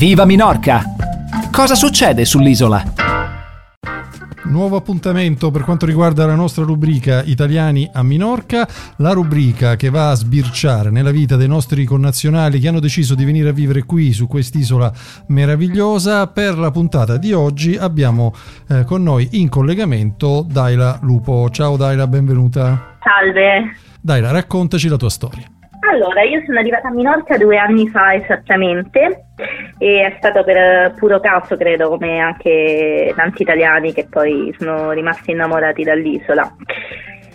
Viva Minorca! Cosa succede sull'isola? Nuovo appuntamento per quanto riguarda la nostra rubrica Italiani a Minorca, la rubrica che va a sbirciare nella vita dei nostri connazionali che hanno deciso di venire a vivere qui su quest'isola meravigliosa. Per la puntata di oggi abbiamo eh, con noi in collegamento Daila Lupo. Ciao Daila, benvenuta. Salve. Daila, raccontaci la tua storia. Allora, io sono arrivata a Minorca due anni fa esattamente e è stato per puro caso, credo, come anche tanti italiani che poi sono rimasti innamorati dall'isola.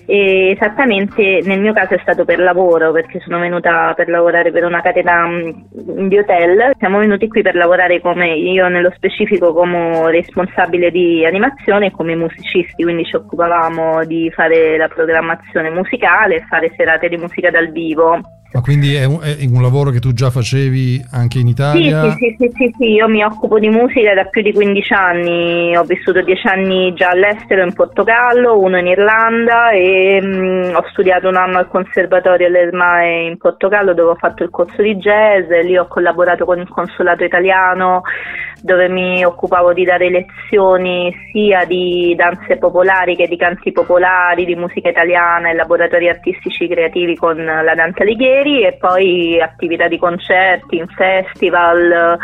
E esattamente nel mio caso è stato per lavoro perché sono venuta per lavorare per una catena mm, di hotel. Siamo venuti qui per lavorare come io nello specifico come responsabile di animazione e come musicisti, quindi ci occupavamo di fare la programmazione musicale e fare serate di musica dal vivo. Ma quindi è un, è un, lavoro che tu già facevi anche in Italia? Sì, sì, sì, sì, sì, io mi occupo di musica da più di 15 anni, ho vissuto 10 anni già all'estero in Portogallo, uno in Irlanda e mh, mm, ho studiato un anno al conservatorio all'ESMAE in Portogallo dove ho fatto il corso di jazz, lì ho collaborato con il consolato italiano dove mi occupavo di dare lezioni sia di danze popolari che di canti popolari, di musica italiana e laboratori artistici creativi con la Dante Alighieri e poi attività di concerti in festival,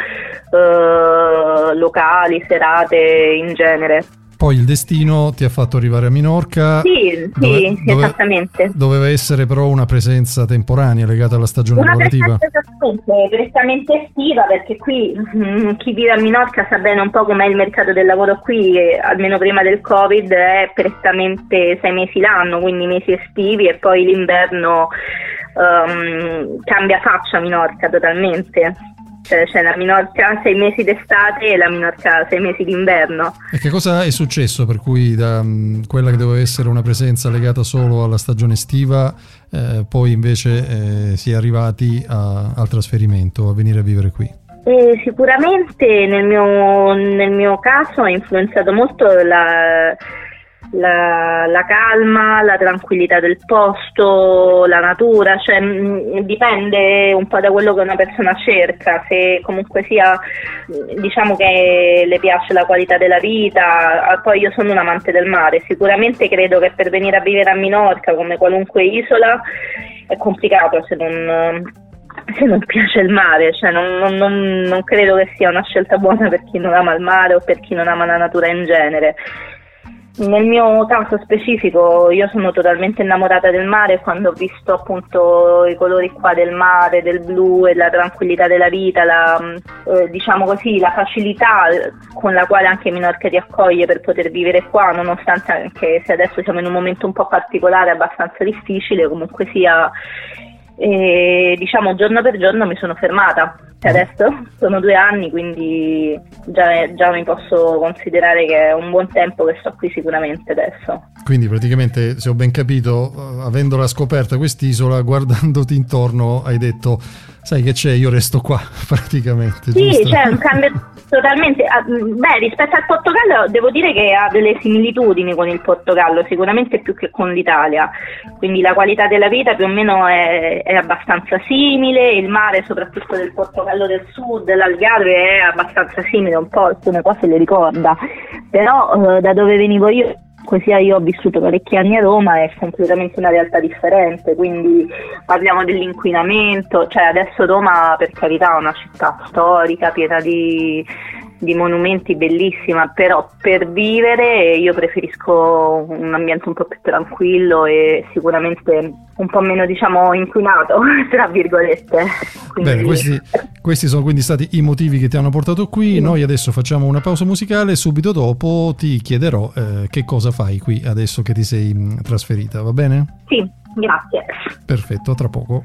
eh, locali, serate in genere. Poi il destino ti ha fatto arrivare a Minorca. Sì, dove, sì, dove, esattamente. Doveva essere però una presenza temporanea legata alla stagione una lavorativa. Una presenza prettamente estiva perché qui mh, chi vive a Minorca sa bene un po' com'è il mercato del lavoro qui, almeno prima del Covid è prettamente sei mesi l'anno, quindi mesi estivi e poi l'inverno um, cambia faccia Minorca totalmente cioè c'è la Minorca sei mesi d'estate e la Minorca sei mesi d'inverno. E che cosa è successo per cui da um, quella che doveva essere una presenza legata solo alla stagione estiva, eh, poi invece eh, si è arrivati a, al trasferimento, a venire a vivere qui? Eh, sicuramente nel mio, nel mio caso ha influenzato molto la la, la, calma, la tranquillità del posto, la natura, cioè dipende un po' da quello che una persona cerca, se comunque sia diciamo che le piace la qualità della vita, ah, poi io sono un amante del mare, sicuramente credo che per venire a vivere a Minorca come qualunque isola è complicato se non se non piace il mare, cioè non, non, non, credo che sia una scelta buona per chi non ama il mare o per chi non ama la natura in genere. Nel mio caso specifico io sono totalmente innamorata del mare quando ho visto appunto i colori qua del mare, del blu e la tranquillità della vita, la, eh, diciamo così, la facilità con la quale anche Minorca ti accoglie per poter vivere qua, nonostante anche se adesso siamo in un momento un po' particolare, abbastanza difficile, comunque sia e diciamo giorno per giorno mi sono fermata. Cioè, adesso sono due anni, quindi già, già, mi posso considerare che è un buon tempo che sto qui sicuramente adesso. Quindi praticamente, se ho ben capito, eh, avendola scoperta quest'isola, guardandoti intorno, hai detto sai che c'è, io resto qua praticamente. Sì, giusto? c'è un cambio totalmente. Ah, beh, rispetto al Portogallo devo dire che ha delle similitudini con il Portogallo, sicuramente più che con l'Italia. Quindi la qualità della vita più o meno è, è abbastanza simile, il mare, soprattutto del Portogallo del Sud, l'Algarve è abbastanza simile, un po' alcune cose le ricorda. Però eh, da dove venivo io sia io ho vissuto parecchi anni a Roma è completamente una realtà differente, quindi parliamo dell'inquinamento, cioè adesso Roma per carità è una città storica piena di di monumenti bellissima, però per vivere io preferisco un ambiente un po' più tranquillo e sicuramente un po' meno diciamo inquinato, tra virgolette. Quindi... Bene, questi, questi, sono quindi stati i motivi che ti hanno portato qui. Sì. Noi adesso facciamo una pausa musicale e subito dopo ti chiederò eh, che cosa fai qui adesso che ti sei mm, trasferita, va bene? Sì, grazie. Perfetto, tra poco.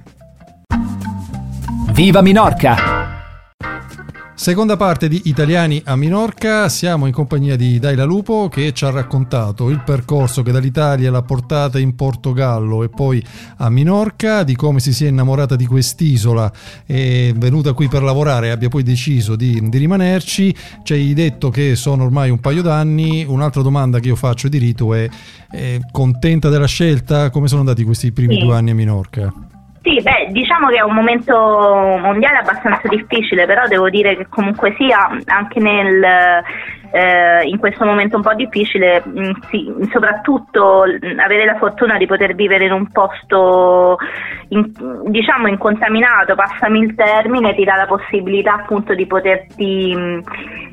Viva Minorca! Seconda parte di Italiani a Minorca, siamo in compagnia di Daila Lupo che ci ha raccontato il percorso che dall'Italia l'ha portata in Portogallo e poi a Minorca, di come si sia innamorata di quest'isola, è venuta qui per lavorare e abbia poi deciso di, di rimanerci. Ci hai detto che sono ormai un paio d'anni. Un'altra domanda che io faccio di rito è, è contenta della scelta? Come sono andati questi primi sì. due anni a Minorca? Sì, beh, diciamo che è un momento mondiale abbastanza difficile, però devo dire che comunque sia anche nel, eh, in questo momento un po' difficile, mh, mm, sì, soprattutto avere la fortuna di poter vivere in un posto in, diciamo incontaminato, passami il termine, ti dà la possibilità appunto di poterti, mm,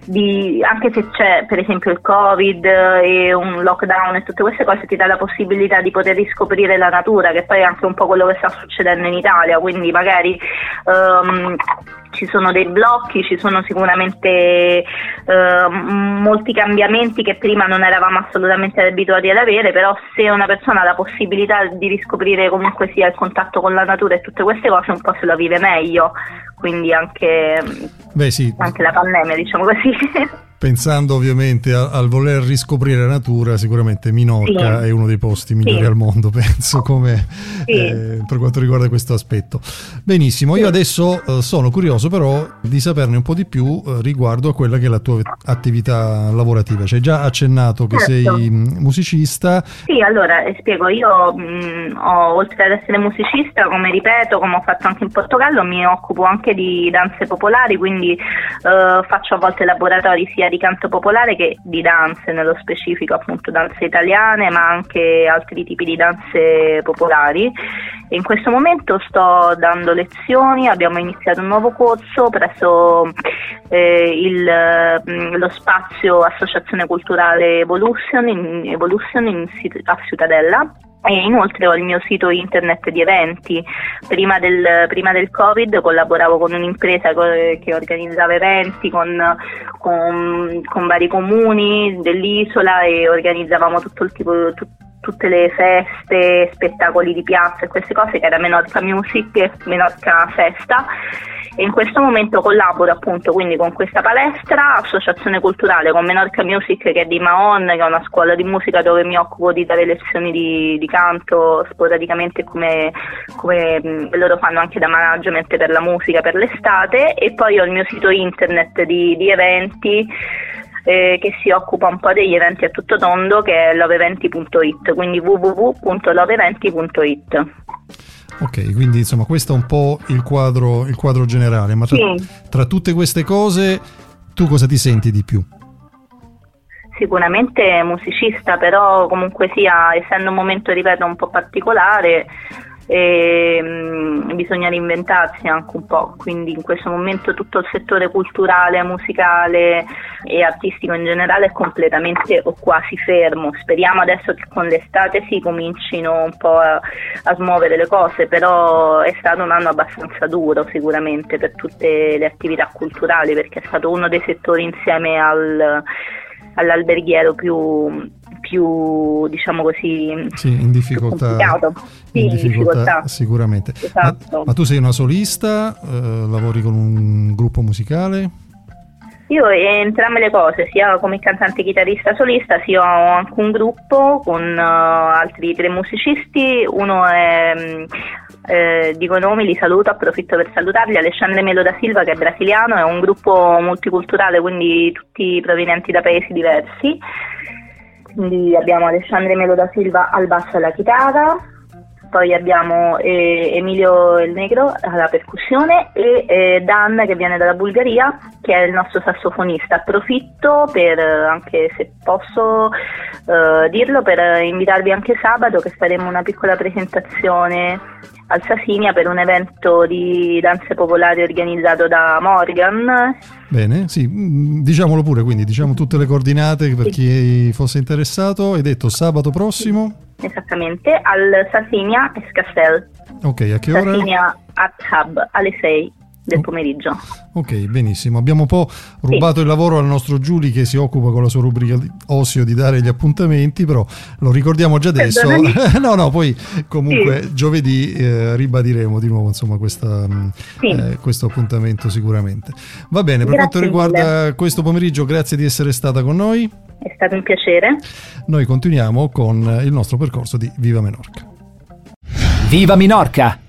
di, anche se c'è per esempio il covid e un lockdown e tutte queste cose, ti dà la possibilità di poter riscoprire la natura, che poi è anche un po' quello che sta succedendo in Italia, quindi magari um, ci sono dei blocchi, ci sono sicuramente uh, molti cambiamenti che prima non eravamo assolutamente abituati ad avere, però se una persona ha la possibilità di riscoprire comunque sia il contatto con la natura e tutte queste cose un po' se lo vive meglio, quindi anche, Beh, sì. anche la pandemia diciamo così. pensando ovviamente a, al voler riscoprire la natura, sicuramente Minorca sì. è uno dei posti migliori sì. al mondo, penso, come, sì. eh, per quanto riguarda questo aspetto. Benissimo, io adesso eh, sono curioso però di saperne un po' di più eh, riguardo a quella che è la tua attività lavorativa. Ci hai già accennato che certo. sei mh, musicista. Sì, allora eh, spiego, io mh, ho, oltre ad essere musicista, come ripeto, come ho fatto anche in Portogallo, mi occupo anche di danze popolari, quindi eh, faccio a volte laboratori sia di canto popolare che di danze, nello specifico appunto danze italiane, ma anche altri tipi di danze popolari. In questo momento sto dando lezioni, abbiamo iniziato un nuovo corso presso eh, il, mm, lo spazio Associazione Culturale Evolution in, Evolution in, a Ciutadella e inoltre ho il mio sito internet di eventi. Prima del, prima del Covid collaboravo con un'impresa che organizzava eventi con, con, con vari comuni dell'isola e organizzavamo tutto il tipo, tutto tutte le feste, spettacoli di piazza e queste cose che era Menorca Music Menorca Festa in questo momento collaboro appunto quindi con questa palestra, associazione culturale con Menorca Music che è di Mahon, che è una scuola di musica dove mi occupo di dare lezioni di, di canto sporadicamente come, come mh, loro fanno anche da management per la musica per l'estate e poi ho il mio sito internet di, di eventi eh, che si occupa un po' degli eventi a tutto tondo che è loveeventi.it, quindi www.loveeventi.it. Ok, quindi insomma questo è un po' il quadro, il quadro generale, ma tra, sì. tra tutte queste cose tu cosa ti senti di più? Sicuramente musicista, però comunque sia, essendo un momento, ripeto, un po' particolare, e mh, mm, bisogna reinventarsi anche un po', quindi in questo momento tutto il settore culturale, musicale e artistico in generale è completamente o quasi fermo. Speriamo adesso che con l'estate si comincino un po' a, a smuovere le cose, però è stato un anno abbastanza duro sicuramente per tutte le attività culturali perché è stato uno dei settori insieme al, all'alberghiero più più, diciamo così, sì, in difficoltà. Sì, in difficoltà, difficoltà. sicuramente. Esatto. Ma, ma, tu sei una solista, eh, lavori con un gruppo musicale? Io entrambe le cose, sia come cantante chitarrista solista, sia ho anche un gruppo con uh, altri tre musicisti, uno è mm, eh, dico i nomi, li saluto, approfitto per salutarli, Alessandro Melo da Silva che è brasiliano, è un gruppo multiculturale, quindi tutti provenienti da paesi diversi quindi abbiamo Alessandro Melo da Silva al basso e alla chitarra, poi abbiamo eh, Emilio Il Negro alla percussione e eh, Dan che viene dalla Bulgaria che è il nostro sassofonista. Approfitto per, anche se posso eh, dirlo, per invitarvi anche sabato che faremo una piccola presentazione al Sasinia per un evento di danze popolari organizzato da Morgan. Bene, sì, mm, diciamolo pure, quindi diciamo tutte le coordinate per sì. chi fosse interessato. Hai detto sabato prossimo? Esattamente, al Sasinia Escastel. Ok, a che ora? Sasinia at Hub alle 6 del pomeriggio. Ok, benissimo. Abbiamo un po' rubato sì. il lavoro al nostro Giuli che si occupa con la sua rubrica Osio di dare gli appuntamenti, però lo ricordiamo già adesso. no, no, poi comunque sì. giovedì eh, ribadiremo di nuovo insomma, questa, sì. eh, questo appuntamento sicuramente. Va bene, per grazie quanto riguarda mille. questo pomeriggio, grazie di essere stata con noi. È stato un piacere. Noi continuiamo con il nostro percorso di Viva Menorca. Viva Minorca!